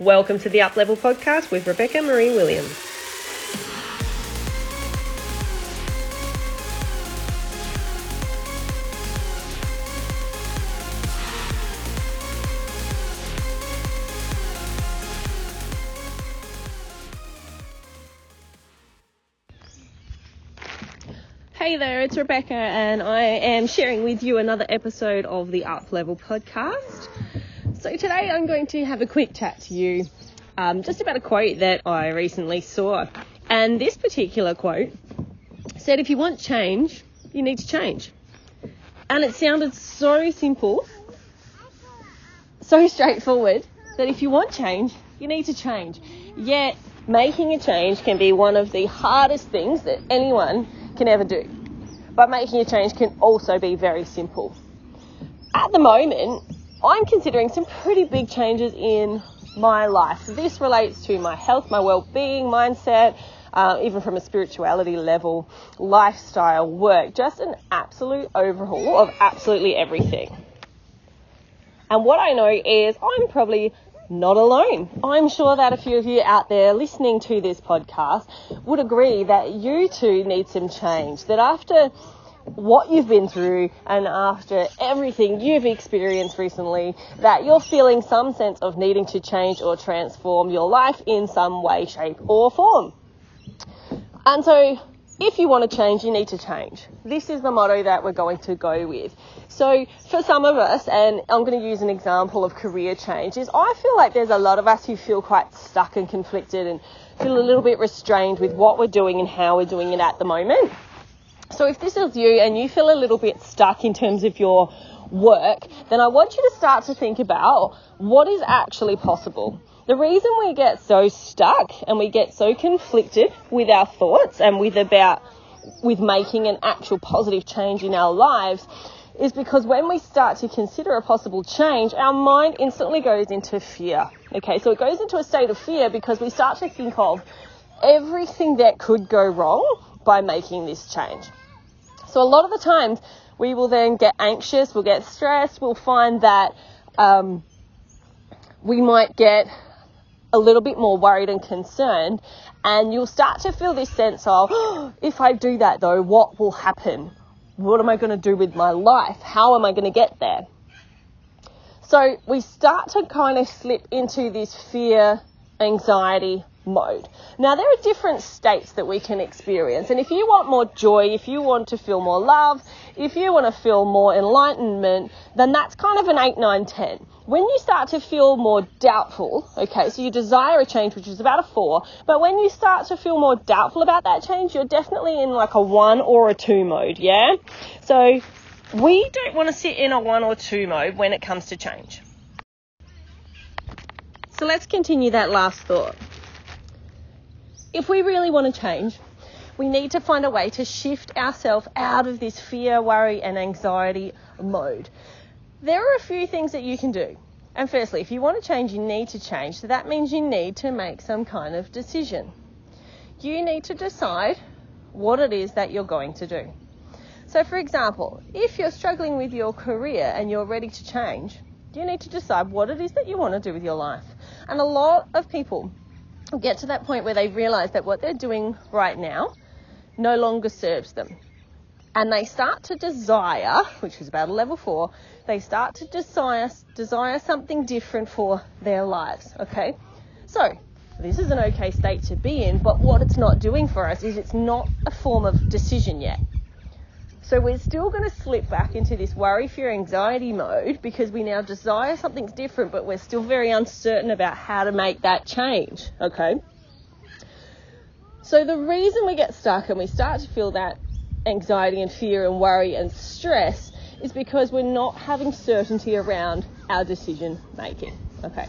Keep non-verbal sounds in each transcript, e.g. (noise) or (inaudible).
Welcome to the Up Level podcast with Rebecca Marie Williams. Hey there, it's Rebecca, and I am sharing with you another episode of the Up Level podcast. So, today I'm going to have a quick chat to you um, just about a quote that I recently saw. And this particular quote said, If you want change, you need to change. And it sounded so simple, so straightforward, that if you want change, you need to change. Yet, making a change can be one of the hardest things that anyone can ever do. But making a change can also be very simple. At the moment, I'm considering some pretty big changes in my life. This relates to my health, my well-being, mindset, uh, even from a spirituality level, lifestyle, work, just an absolute overhaul of absolutely everything. And what I know is I'm probably not alone. I'm sure that a few of you out there listening to this podcast would agree that you too need some change. That after what you've been through and after everything you've experienced recently, that you're feeling some sense of needing to change or transform your life in some way, shape, or form. And so, if you want to change, you need to change. This is the motto that we're going to go with. So for some of us, and I'm going to use an example of career change, is I feel like there's a lot of us who feel quite stuck and conflicted and feel a little bit restrained with what we're doing and how we're doing it at the moment. So if this is you and you feel a little bit stuck in terms of your work, then I want you to start to think about what is actually possible. The reason we get so stuck and we get so conflicted with our thoughts and with about with making an actual positive change in our lives is because when we start to consider a possible change, our mind instantly goes into fear. Okay, so it goes into a state of fear because we start to think of everything that could go wrong by making this change. So a lot of the times we will then get anxious, we'll get stressed, we'll find that um, we might get a little bit more worried and concerned, and you'll start to feel this sense of, oh, (gasps) if I do that though, what will happen? What am I going to do with my life? How am I going to get there? So we start to kind of slip into this fear, anxiety mode. Now, there are different states that we can experience, and if you want more joy, if you want to feel more love, if you want to feel more enlightenment, then that's kind of an 8, 9, 10 when you start to feel more doubtful, okay, so you desire a change, which is about a four, but when you start to feel more doubtful about that change, you're definitely in like a one or a two mode, yeah? So we don't want to sit in a one or two mode when it comes to change. So let's continue that last thought. If we really want to change, we need to find a way to shift ourselves out of this fear, worry, and anxiety mode there are a few things that you can do. And firstly, if you want to change, you need to change. So that means you need to make some kind of decision. You need to decide what it is that you're going to do. So, for example, if you're struggling with your career and you're ready to change, you need to decide what it is that you want to do with your life. And a lot of people get to that point where they realize that what they're doing right now no longer serves them and they start to desire, which is about a level four, they start to desire desire something different for their lives. Okay, so this is an okay state to be in, but what it's not doing for us is it's not a form of decision yet. So we're still going to slip back into this worry, fear, anxiety mode because we now desire something different, but we're still very uncertain about how to make that change. Okay. So the reason we get stuck and we start to feel that anxiety and fear and worry and stress is because we're not having certainty around our decision making. Okay.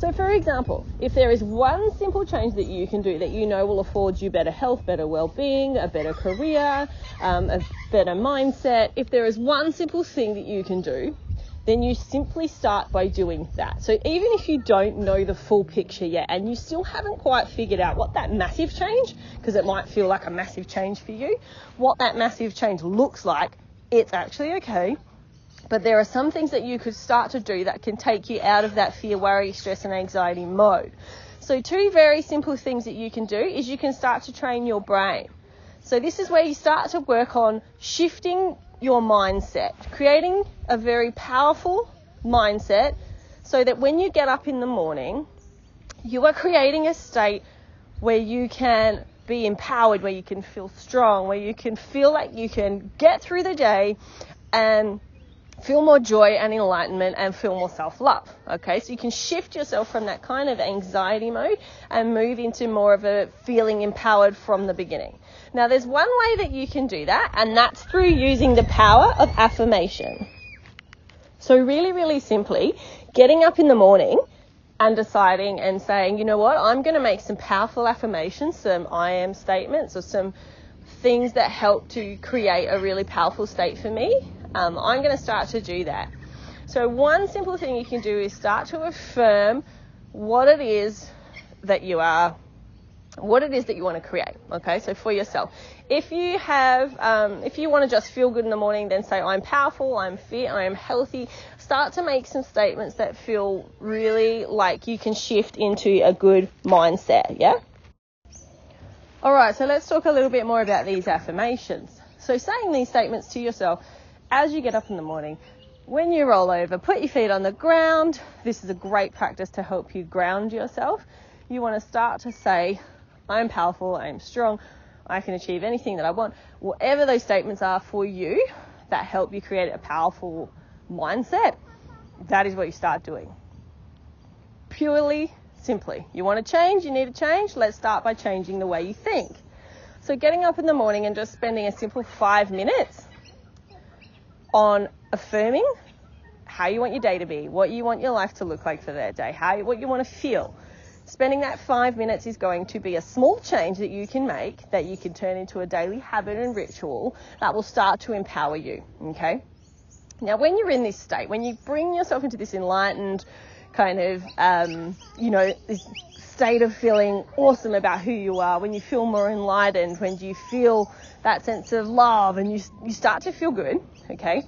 So, for example, if there is one simple change that you can do that you know will afford you better health, better well being, a better career, um, a better mindset, if there is one simple thing that you can do, then you simply start by doing that. So even if you don't know the full picture yet and you still haven't quite figured out what that massive change, because it might feel like a massive change for you, what that massive change looks like, it's actually okay But there are some things that you could start to do that can take you out of that fear, worry, stress, and anxiety mode. So, two very simple things that you can do is you can start to train your brain. So, this is where you start to work on shifting your mindset, creating a very powerful mindset so that when you get up in the morning, you are creating a state where you can be empowered, where you can feel strong, where you can feel like you can get through the day and feel more joy and enlightenment and feel more self love. Okay, so you can shift yourself from that kind of anxiety mode and move into more of a feeling empowered from the beginning. Now, there's one way that you can do that, and that's through using the power of affirmation. So, really, really simply, getting up in the morning and deciding and saying, you know what, I'm going to make some powerful affirmations, some I am statements, or some things that help to create a really powerful state for me. Um, I'm going to start to do that. So, one simple thing you can do is start to affirm what it is that you are, what it is that you want to create. Okay, so for yourself, if you have, um, if you want to just feel good in the morning, then say, I'm powerful, I'm fit, I am healthy. Start to make some statements that feel really like you can shift into a good mindset. Yeah. All right, so let's talk a little bit more about these affirmations. So, saying these statements to yourself as you get up in the morning, when you roll over, put your feet on the ground. This is a great practice to help you ground yourself. You want to start to say, I'm powerful, I'm strong, I can achieve anything that I want. Whatever those statements are for you that help you create a powerful mindset, that is what you start doing. Purely Simply, you want to change, you need to change. Let's start by changing the way you think. So, getting up in the morning and just spending a simple five minutes on affirming how you want your day to be, what you want your life to look like for that day, how what you want to feel. Spending that five minutes is going to be a small change that you can make that you can turn into a daily habit and ritual that will start to empower you. Okay. Now, when you're in this state, when you bring yourself into this enlightened, kind of, um, you know, this state of feeling awesome about who you are, when you feel more enlightened, when you feel that sense of love and you, you start to feel good, okay?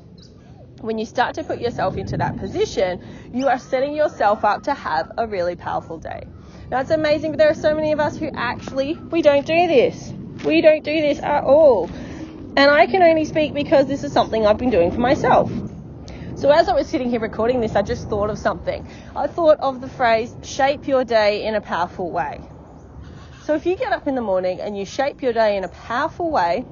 When you start to put yourself into that position, you are setting yourself up to have a really powerful day. Now it's amazing, but there are so many of us who actually, we don't do this. We don't do this at all. And I can only speak because this is something I've been doing for myself. So as I was sitting here recording this, I just thought of something. I thought of the phrase, shape your day in a powerful way. So if you get up in the morning and you shape your day in a powerful way,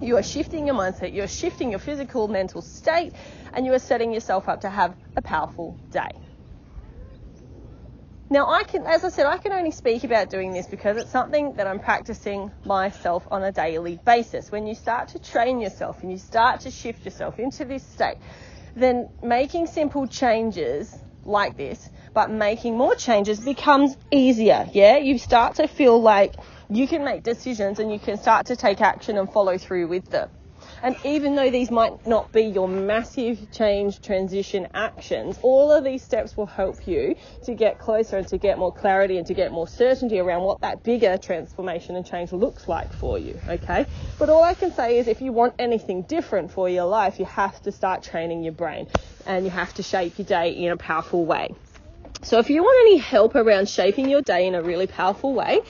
you are shifting your mindset, you're shifting your physical, mental state, and you are setting yourself up to have a powerful day. Now, I can, as I said, I can only speak about doing this because it's something that I'm practicing myself on a daily basis. When you start to train yourself and you start to shift yourself into this state, then making simple changes like this, but making more changes becomes easier. Yeah, you start to feel like you can make decisions and you can start to take action and follow through with them. And even though these might not be your massive change transition actions, all of these steps will help you to get closer and to get more clarity and to get more certainty around what that bigger transformation and change looks like for you. Okay? But all I can say is if you want anything different for your life, you have to start training your brain and you have to shape your day in a powerful way. So if you want any help around shaping your day in a really powerful way,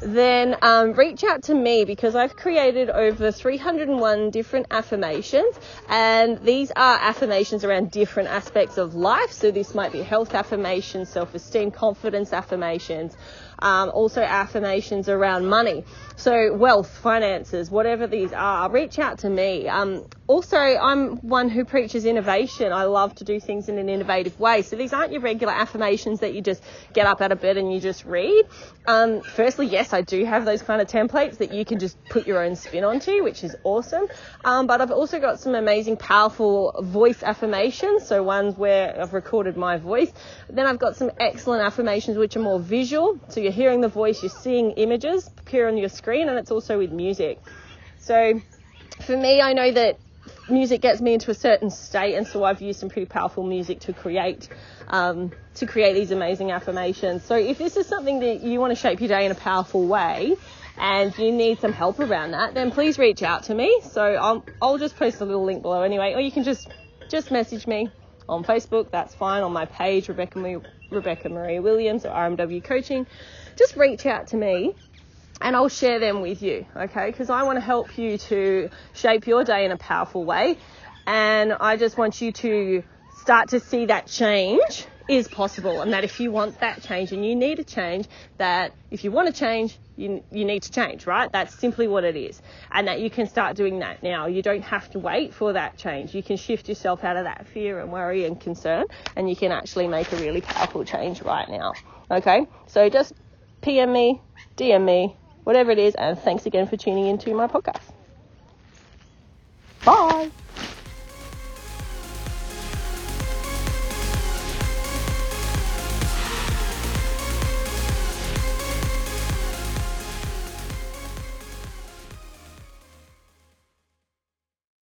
then um, reach out to me because I've created over 301 different affirmations, and these are affirmations around different aspects of life. So this might be health affirmations, self-esteem, confidence affirmations um, also affirmations around money. So wealth, finances, whatever these are, reach out to me. Um, also, I'm one who preaches innovation. I love to do things in an innovative way. So these aren't your regular affirmations that you just get up out of bed and you just read. Um, firstly, yes, I do have those kind of templates that you can just put your own spin onto, which is awesome. Um, but I've also got some amazing, powerful voice affirmations. So ones where I've recorded my voice. Then I've got some excellent affirmations which are more visual. So you're hearing the voice, you're seeing images appear on your screen, and it's also with music. So for me, I know that music gets me into a certain state, and so I've used some pretty powerful music to create um, to create these amazing affirmations. So if this is something that you want to shape your day in a powerful way, and you need some help around that, then please reach out to me. So I'll, I'll just post a little link below anyway, or you can just just message me on Facebook. That's fine. On my page, Rebecca Rebecca Marie Williams or RMW Coaching. Just reach out to me and I'll share them with you, okay? Because I want to help you to shape your day in a powerful way. And I just want you to start to see that change is possible and that if you want that change and you need a change, that if you want to change, you, you need to change, right? That's simply what it is. And that you can start doing that now. You don't have to wait for that change. You can shift yourself out of that fear and worry and concern and you can actually make a really powerful change right now. Okay? So just PM me, DM me, whatever it is, and thanks again for tuning into my podcast. Bye.